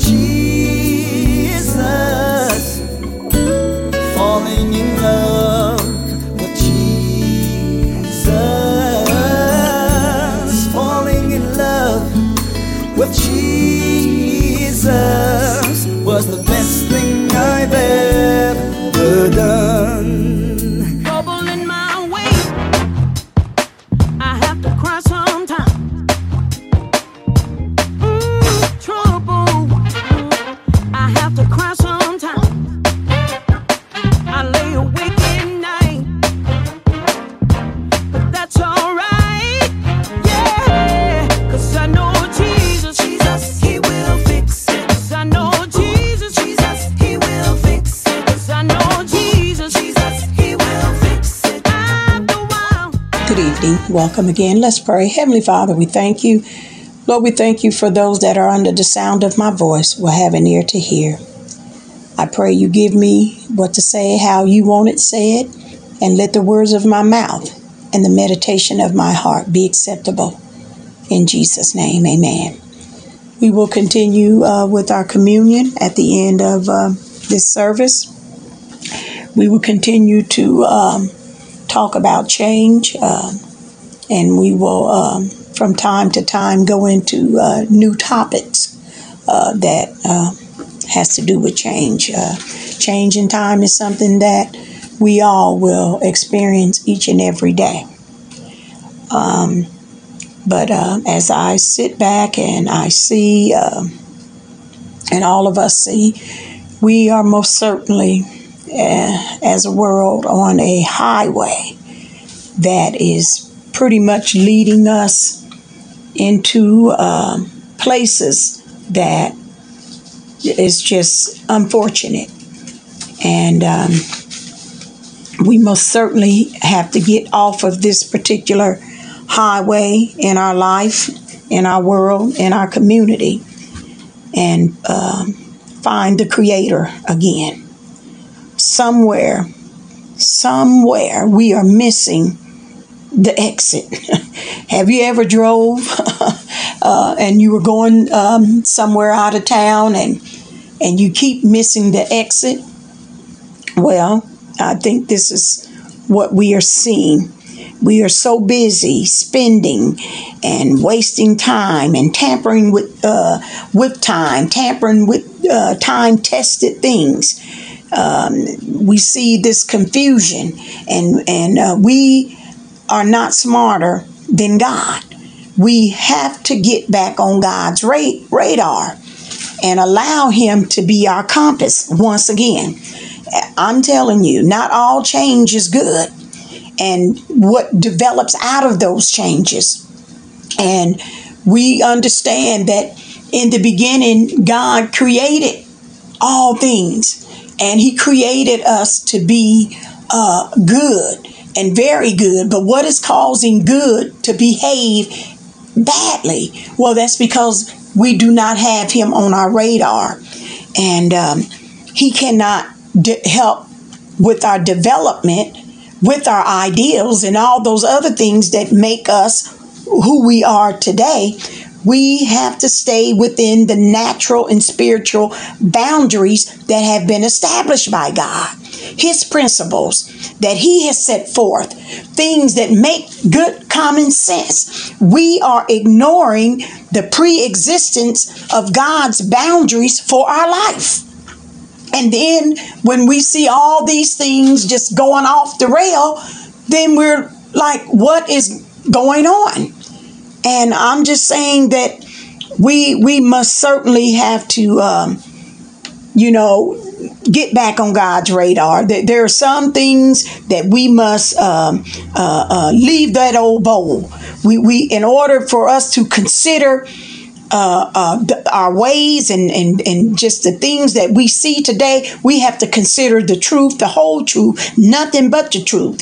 Jesus, Welcome again. Let's pray. Heavenly Father, we thank you. Lord, we thank you for those that are under the sound of my voice will have an ear to hear. I pray you give me what to say, how you want it said, and let the words of my mouth and the meditation of my heart be acceptable. In Jesus' name, amen. We will continue uh, with our communion at the end of uh, this service. We will continue to um, talk about change. Uh, and we will, um, from time to time, go into uh, new topics uh, that uh, has to do with change. Uh, change in time is something that we all will experience each and every day. Um, but as I sit back and I see, um and all of us see, we are most certainly, uh, as a world, on a highway that is pretty much leading us into um, places that is just unfortunate. And um, we most certainly have to get off of this particular highway in our life, in our world, in our community, and um, find the Creator again. Somewhere, somewhere we are missing the exit. Have you ever drove uh, and you were going um, somewhere out of town and and you keep missing the exit? Well, I think this is what we are seeing. We are so busy spending and wasting time and tampering with uh, with time, tampering with uh, time tested things. Um, we see this confusion, and and uh, we are not smarter than God. We have to get back on God's ra- radar and allow Him to be our compass once again. I'm telling you, not all change is good. And what develops out of those changes. And we understand that in the beginning, God created all things, and He created us to be uh, good and very good. But what is causing good to behave badly? Well, that's because we do not have Him on our radar, and um, He cannot de- help with our development, with our ideals, and all those other things that make us who we are today. We have to stay within the natural and spiritual boundaries that have been established by God. His principles that He has set forth, things that make good common sense. We are ignoring the pre existence of God's boundaries for our life. And then when we see all these things just going off the rail, then we're like, what is going on? And I'm just saying that we we must certainly have to, um, you know, get back on God's radar. That there are some things that we must um, uh, uh, leave that old bowl. We we in order for us to consider. Uh, uh, th- our ways and, and, and just the things that we see today, we have to consider the truth, the whole truth, nothing but the truth.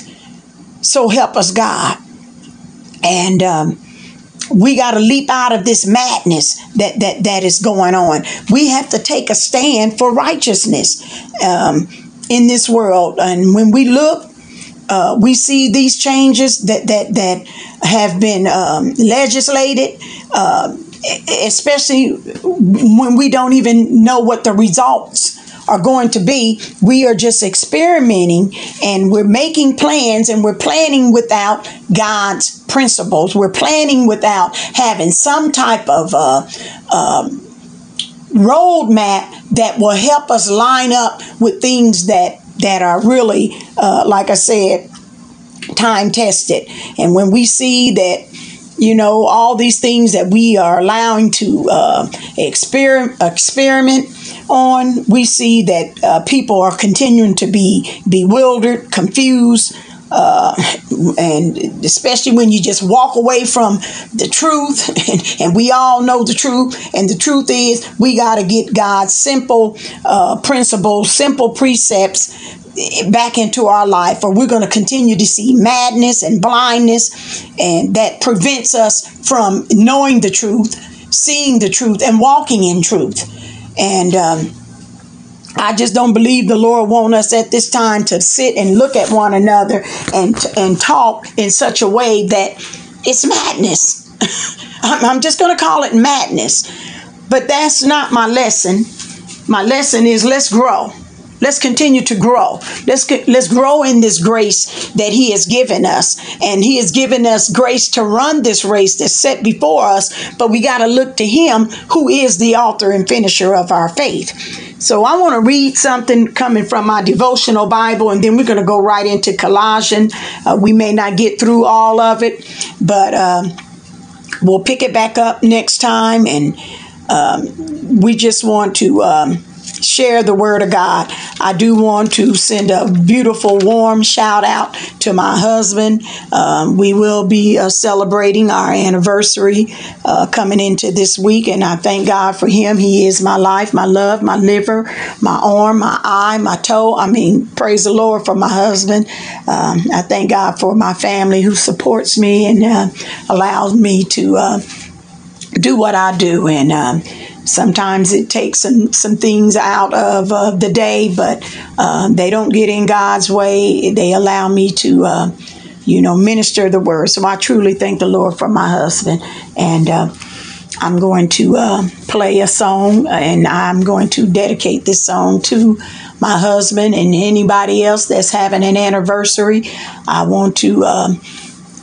So help us, God. And um, we got to leap out of this madness that, that that is going on. We have to take a stand for righteousness um, in this world. And when we look, uh, we see these changes that that that have been um, legislated. Uh, especially when we don't even know what the results are going to be. We are just experimenting and we're making plans and we're planning without God's principles. We're planning without having some type of uh, uh, roadmap that will help us line up with things that that are really, uh, like I said, time tested. And when we see that you know all these things that we are allowing to uh, exper- experiment on we see that uh, people are continuing to be bewildered confused uh, and especially when you just walk away from the truth and, and we all know the truth and the truth is we got to get god's simple uh, principles simple precepts back into our life or we're going to continue to see madness and blindness and that prevents us from knowing the truth seeing the truth and walking in truth and um, I just don't believe the Lord want us at this time to sit and look at one another and and talk in such a way that it's madness. I'm just going to call it madness. But that's not my lesson. My lesson is let's grow. Let's continue to grow. Let's let's grow in this grace that He has given us, and He has given us grace to run this race that's set before us. But we got to look to Him, who is the author and finisher of our faith. So I want to read something coming from my devotional Bible, and then we're going to go right into Colossians. Uh, we may not get through all of it, but um, we'll pick it back up next time, and um, we just want to. Um, share the word of God. I do want to send a beautiful, warm shout out to my husband. Um, we will be uh, celebrating our anniversary uh, coming into this week, and I thank God for him. He is my life, my love, my liver, my arm, my eye, my toe. I mean, praise the Lord for my husband. Um, I thank God for my family who supports me and uh, allows me to uh, do what I do. And um, Sometimes it takes some, some things out of uh, the day, but uh, they don't get in God's way. They allow me to, uh, you know, minister the word. So I truly thank the Lord for my husband. And uh, I'm going to uh, play a song and I'm going to dedicate this song to my husband and anybody else that's having an anniversary. I want to um,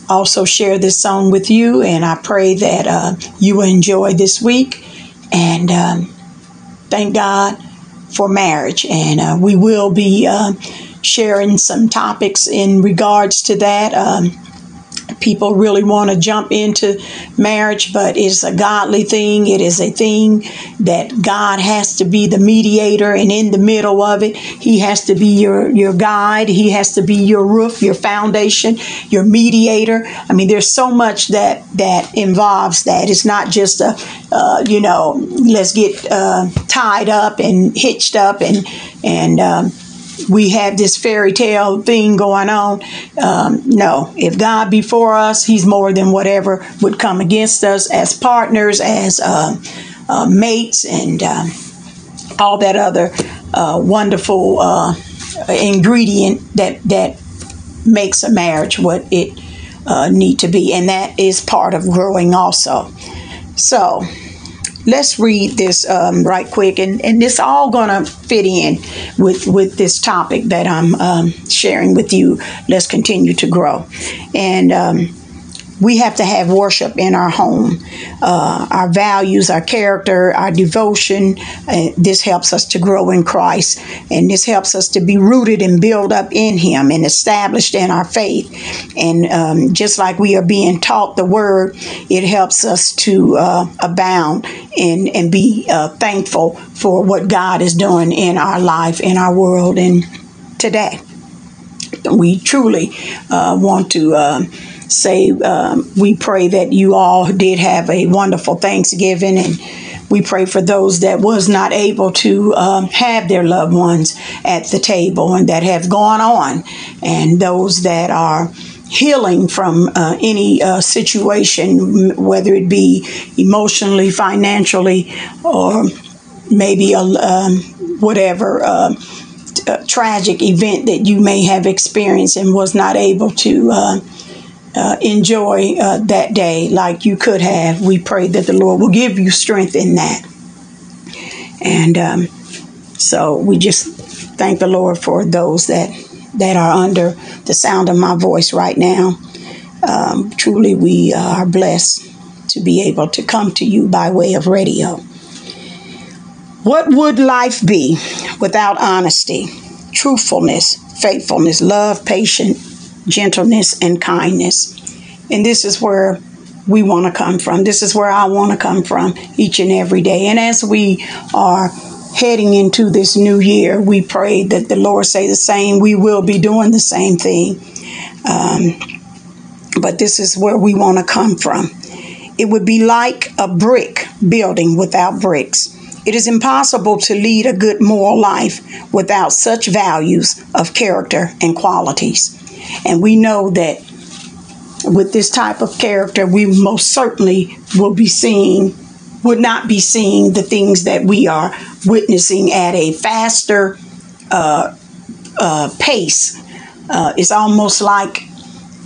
also share this song with you, and I pray that uh, you enjoy this week. And um, thank God for marriage. And uh, we will be uh, sharing some topics in regards to that. Um, people really want to jump into marriage, but it's a godly thing. It is a thing that God has to be the mediator, and in the middle of it, He has to be your your guide. He has to be your roof, your foundation, your mediator. I mean, there's so much that that involves that. It's not just a uh, you know, let's get uh, tied up and hitched up and and um, we have this fairy tale thing going on. Um, no, if God be for us, He's more than whatever would come against us as partners, as uh, uh, mates, and um, all that other uh, wonderful uh, ingredient that that makes a marriage what it uh, need to be, and that is part of growing also. So let's read this um, right quick, and, and this all gonna fit in with with this topic that I'm um, sharing with you. Let's continue to grow, and. Um, we have to have worship in our home, uh, our values, our character, our devotion. Uh, this helps us to grow in Christ, and this helps us to be rooted and built up in Him and established in our faith. And um, just like we are being taught the Word, it helps us to uh, abound and, and be uh, thankful for what God is doing in our life, in our world, and today. We truly uh, want to uh, say um, we pray that you all did have a wonderful Thanksgiving and we pray for those that was not able to um, have their loved ones at the table and that have gone on and those that are healing from uh, any uh, situation whether it be emotionally financially or maybe a um, whatever uh, tragic event that you may have experienced and was not able to uh, uh, enjoy uh, that day like you could have. We pray that the Lord will give you strength in that. And um, so we just thank the Lord for those that that are under the sound of my voice right now. Um, truly, we are blessed to be able to come to you by way of radio. What would life be without honesty, truthfulness, faithfulness, love, patience, gentleness, and kindness? And this is where we want to come from. This is where I want to come from each and every day. And as we are heading into this new year, we pray that the Lord say the same. We will be doing the same thing. Um, but this is where we want to come from. It would be like a brick building without bricks. It is impossible to lead a good moral life without such values of character and qualities. And we know that with this type of character, we most certainly will be seeing, would not be seeing the things that we are witnessing at a faster uh, uh, pace. Uh, it's almost like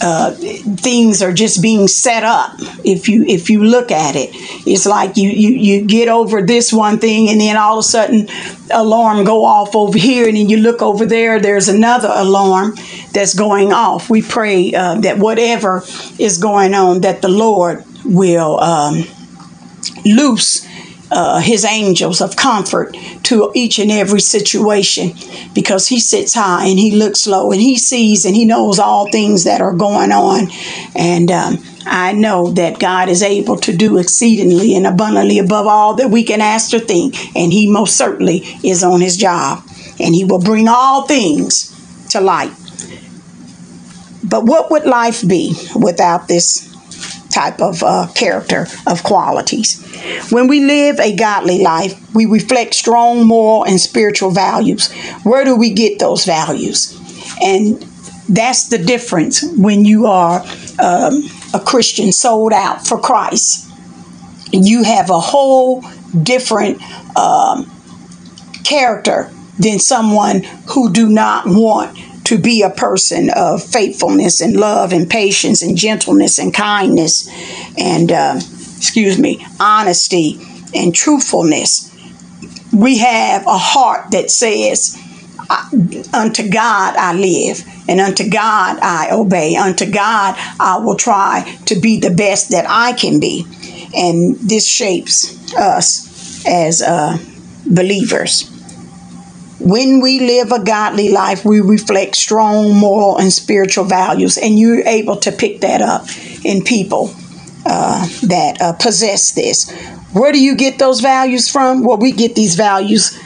uh, things are just being set up. If you if you look at it, it's like you you you get over this one thing, and then all of a sudden, alarm go off over here, and then you look over there. There's another alarm that's going off. We pray uh, that whatever is going on, that the Lord will um, loose uh, his angels of comfort to each and every situation because he sits high and he looks low and he sees and he knows all things that are going on. And um, I know that God is able to do exceedingly and abundantly above all that we can ask or think. And he most certainly is on his job and he will bring all things to light. But what would life be without this type of uh, character of qualities. When we live a godly life, we reflect strong moral and spiritual values. Where do we get those values? And that's the difference when you are um, a Christian sold out for Christ. You have a whole different um, character than someone who do not want to be a person of faithfulness and love and patience and gentleness and kindness and, uh, excuse me, honesty and truthfulness. We have a heart that says, Unto God I live, and unto God I obey. Unto God I will try to be the best that I can be. And this shapes us as uh, believers. When we live a godly life, we reflect strong moral and spiritual values, and you're able to pick that up in people uh, that uh, possess this. Where do you get those values from? Well, we get these values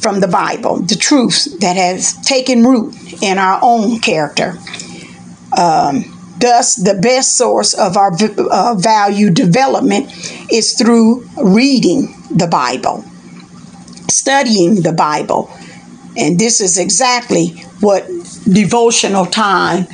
from the Bible, the truths that has taken root in our own character. Um, thus, the best source of our uh, value development is through reading the Bible, studying the Bible, and this is exactly what devotional time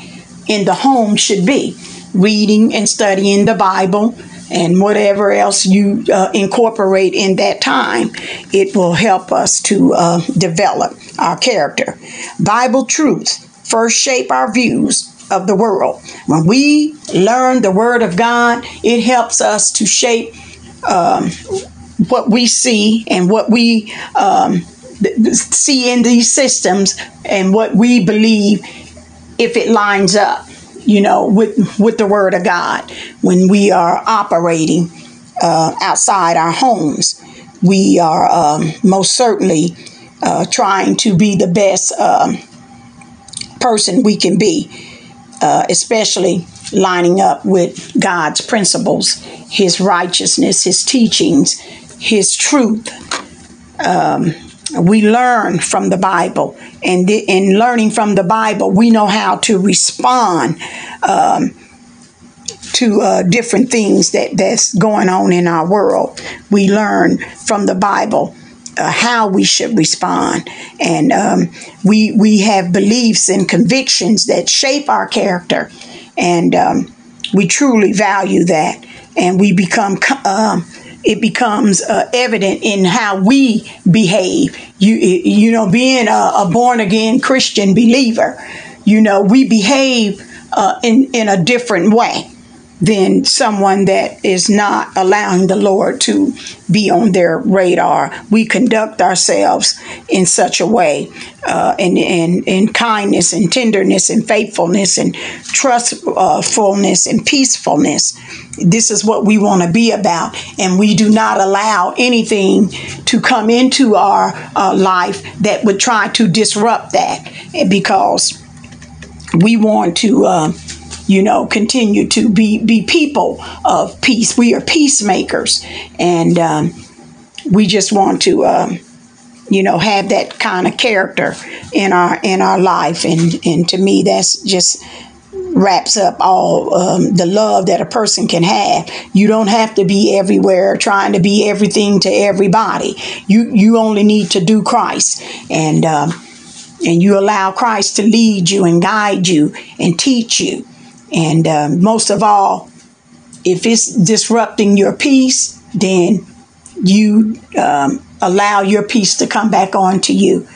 in the home should be reading and studying the Bible and whatever else you uh, incorporate in that time. It will help us to uh, develop our character. Bible truths first shape our views of the world. When we learn the Word of God, it helps us to shape um, what we see and what we um, see in these systems and what we believe if it lines up you know with with the word of god. When we are operating uh, outside our homes we are um, most certainly uh, trying to be the best um, person we can be uh, especially lining up with god's principles his righteousness his teachings his truth um, we learn from the Bible, and in learning from the Bible, we know how to respond um, to uh, different things that that's going on in our world. We learn from the Bible. Uh, how we should respond, and um, we we have beliefs and convictions that shape our character, and um, we truly value that, and we become uh, it becomes uh, evident in how we behave. You, you know, being a, a born again Christian believer, you know, we behave uh, in in a different way than someone that is not allowing the Lord to be on their radar. We conduct ourselves in such a way, uh, in, in, in kindness and tenderness and faithfulness and trustfulness and peacefulness. This is what we want to be about, and we do not allow anything to come into our uh, life that would try to disrupt that because we want to. Uh, you know, continue to be be people of peace. We are peacemakers, and um, we just want to, um, you know, have that kind of character in our in our life. And and to me, that's just wraps up all um, the love that a person can have. You don't have to be everywhere trying to be everything to everybody. You you only need to do Christ and. Um, and you allow Christ to lead you and guide you and teach you. And uh, most of all, if it's disrupting your peace, then you um, allow your peace to come back on to you.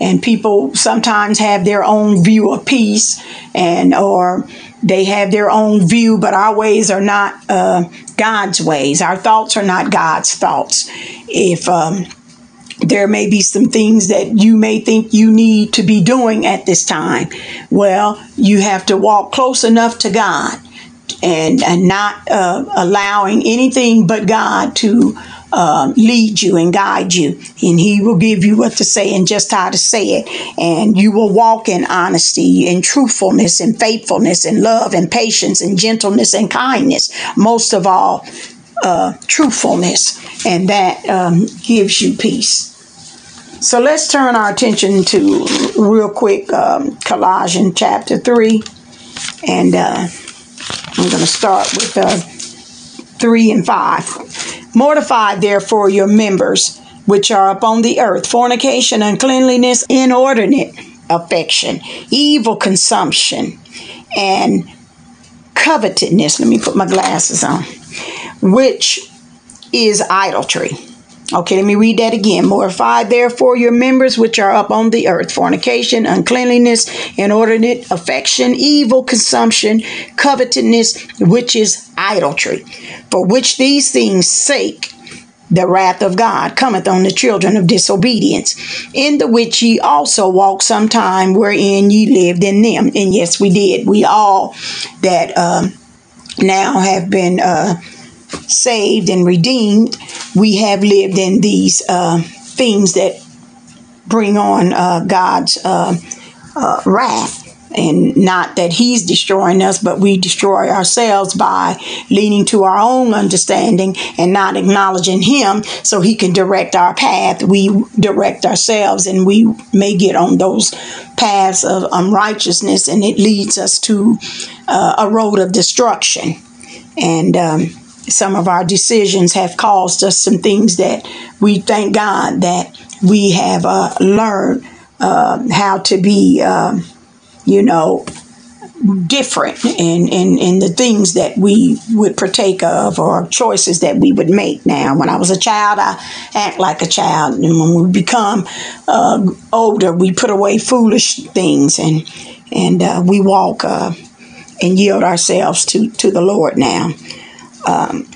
And people sometimes have their own view of peace, and or they have their own view, but our ways are not uh, God's ways. Our thoughts are not God's thoughts. If um, there may be some things that you may think you need to be doing at this time. Well, you have to walk close enough to God and, and not uh, allowing anything but God to um, lead you and guide you. And He will give you what to say and just how to say it. And you will walk in honesty and truthfulness and faithfulness and love and patience and gentleness and kindness. Most of all, uh, truthfulness, and that um, gives you peace. So let's turn our attention to real quick um, Colossians chapter 3, and uh, I'm going to start with uh, 3 and 5. Mortify therefore your members which are upon the earth fornication, uncleanliness, inordinate affection, evil concupiscence, and covetousness. Let me put my glasses on which is idolatry. Okay, let me read that again. Mortify therefore your members which are up on the earth fornication, uncleanliness, inordinate affection, evil concupiscence, covetousness, which is idolatry. For which these things sake the wrath of God cometh on the children of disobedience, in the which ye also walked sometime wherein ye lived in them. And yes, we did. We all that um, now have been. Uh, saved and redeemed, we have lived in these uh, things that bring on uh, God's uh, uh, wrath. And not that He's destroying us, but we destroy ourselves by leaning to our own understanding and not acknowledging Him so He can direct our path. We direct ourselves and we may get on those paths of unrighteousness and it leads us to uh, a road of destruction. And um, some of our decisions have caused us some things that we thank God that we have uh, learned uh, how to be, uh, you know, different in, in, in the things that we would partake of or choices that we would make now. When I was a child, I act like a child. And when we become uh, older, we put away foolish things and, and uh, we walk uh, and yield ourselves to, to the Lord now. Um,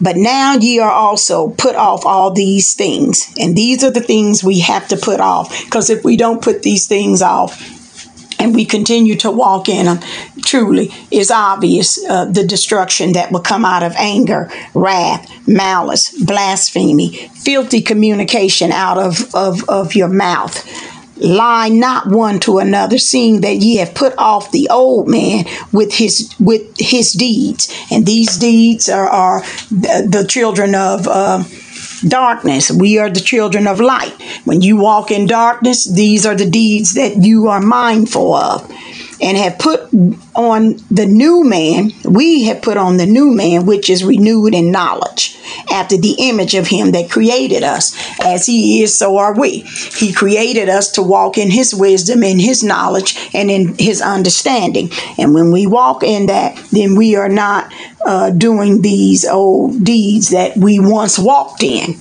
but now ye are also put off all these things. And these are the things we have to put off. Because if we don't put these things off, and we continue to walk in them, truly is obvious uh, the destruction that will come out of anger, wrath, malice, blasphemy, filthy communication out of, of, of your mouth lie not one to another seeing that ye have put off the old man with his with his deeds. And these deeds are, are the, the children of uh, darkness. We are the children of light. When you walk in darkness these are the deeds that you are mindful of. And have put on the new man, we have put on the new man, which is renewed in knowledge, after the image of him that created us. As he is, so are we. He created us to walk in his wisdom, in his knowledge, and in his understanding. And when we walk in that, then we are not uh, doing these old deeds that we once walked in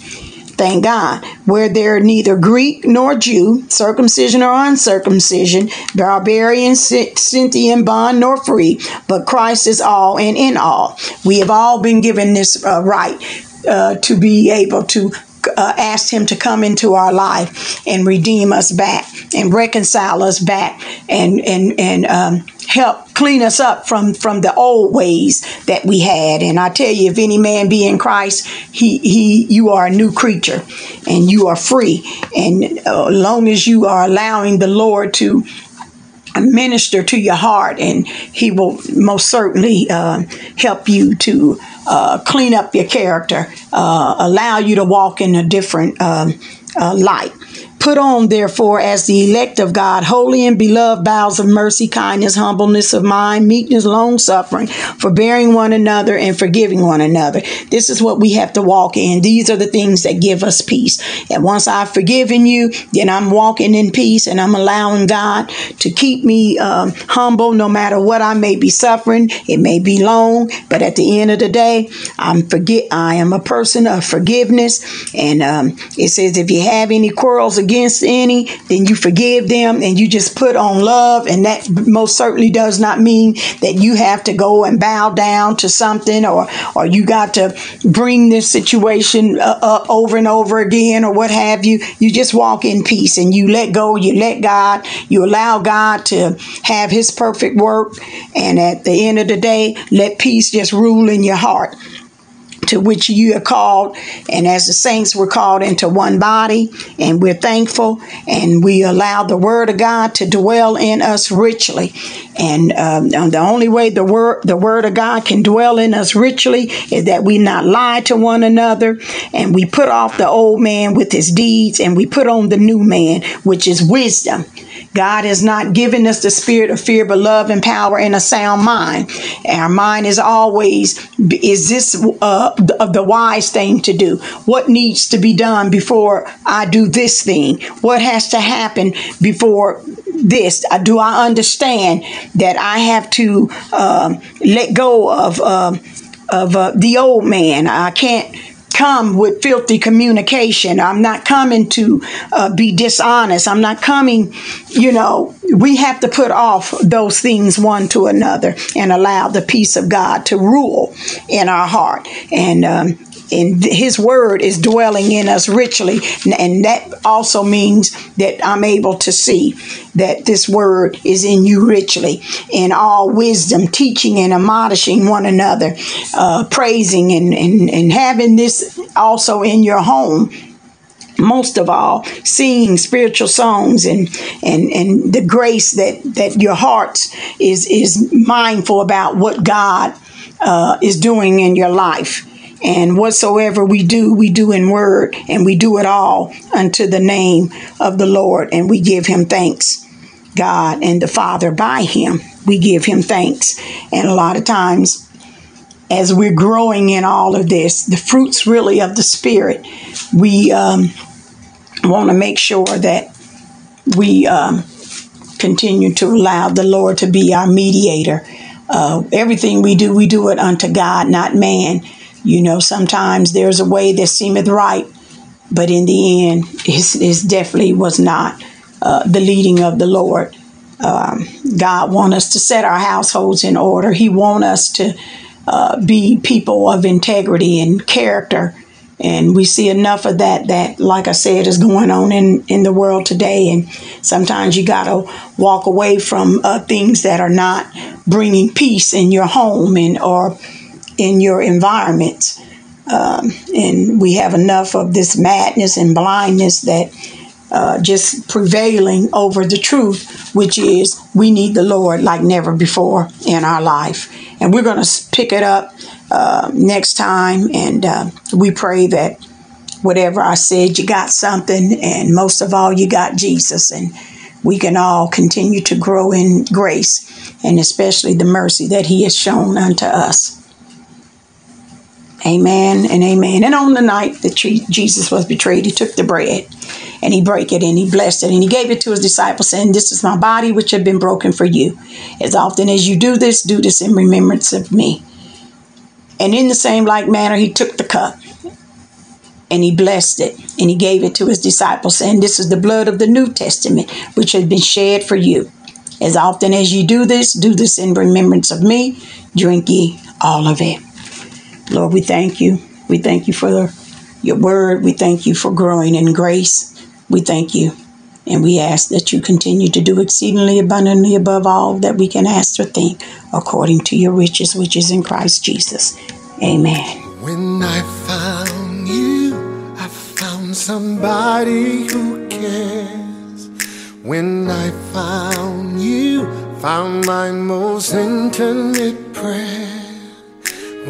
Thank God. Where there are neither Greek nor Jew, circumcision or uncircumcision, barbarian, Scyth- Scythian, bond nor free, but Christ is all and in all. We have all been given this uh, right uh, to be able to uh, ask him to come into our life and redeem us back and reconcile us back and and and um, help clean us up from from the old ways that we had. And i tell you if any man be in christ he he you are a new creature and you are free. And uh, as long as you are allowing the lord to minister to your heart, and He will most certainly uh, help you to uh, clean up your character, uh, allow you to walk in a different um, uh, light. Put on, therefore, as the elect of God, holy and beloved bowels of mercy, kindness, humbleness of mind, meekness, long suffering, forbearing one another, and forgiving one another. This is what we have to walk in. These are the things that give us peace. And once I've forgiven you, then I'm walking in peace and I'm allowing God to keep me um, humble no matter what I may be suffering. It may be long, but at the end of the day, I'm forget. I am a person of forgiveness, and um, it says if you have any quarrels any, then you forgive them and you just put on love. And that most certainly does not mean that you have to go and bow down to something or, or you got to bring this situation uh, up over and over again or what have you. You just walk in peace and you let go, you let God, you allow God to have his perfect work. And at the end of the day, let peace just rule in your heart to which you are called. And as the saints were called into one body, and we're thankful, and we allow the Word of God to dwell in us richly. And um, the only way the word the Word of God can dwell in us richly is that we not lie to one another, and we put off the old man with his deeds, and we put on the new man, which is wisdom. God has not given us the spirit of fear, but love and power and a sound mind. Our mind is always, is this uh, the, the wise thing to do? What needs to be done before I do this thing? What has to happen before this? Uh, Do I understand that I have to um, let go of um of uh, the old man? I can't come with filthy communication. I'm not coming to uh, be dishonest. I'm not coming, you know, we have to put off those things one to another and allow the peace of God to rule in our heart. And, um, and his word is dwelling in us richly. And that also means that i'm able to see that this word is in you richly. In all wisdom teaching and admonishing one another uh, praising and, and, and having this also in your home. Most of all singing spiritual songs and and and the grace that that your heart is is mindful about what god uh, is doing in your life and whatsoever we do, we do in word, and we do it all unto the name of the Lord, and we give him thanks. God and the Father by him, we give him thanks. And a lot of times, as we're growing in all of this, the fruits really of the Spirit, we um, want to make sure that we um, continue to allow the Lord to be our mediator. Uh, everything we do, we do it unto God, not man. You know, sometimes there's a way that seemeth right, but in the end, it definitely was not uh, the leading of the Lord. Um, God want us to set our households in order. He want us to uh, be people of integrity and character. And we see enough of that, that, like I said, is going on in, in the world today. And sometimes you got to walk away from uh, things that are not bringing peace in your home and or in your environment. Um, and we have enough of this madness and blindness that uh, just prevailing over the truth, which is we need the Lord like never before in our life. And we're going to pick it up uh, next time. And uh, we pray that whatever I said, you got something. And most of all, you got Jesus. And we can all continue to grow in grace and especially the mercy that He has shown unto us. Amen and amen. And on the night that Jesus was betrayed, he took the bread and he broke it and he blessed it and he gave it to his disciples, saying, This is my body which had been broken for you. As often as you do this, do this in remembrance of me. And in the same like manner, he took the cup and he blessed it and he gave it to his disciples, saying, This is the blood of the New Testament, which has been shed for you. As often as you do this, do this in remembrance of me. Drink ye all of it. Lord, we thank you. We thank you for your word. We thank you for growing in grace. We thank you. And we ask that you continue to do exceedingly abundantly above all that we can ask or think, according to your riches, which is in Christ Jesus. Amen. When I found you, I found somebody who cares. When I found you, found my most intimate prayer.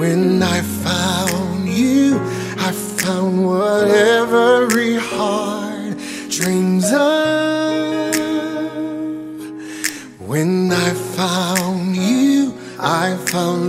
When I found you, I found what every heart dreams of. When I found you, I found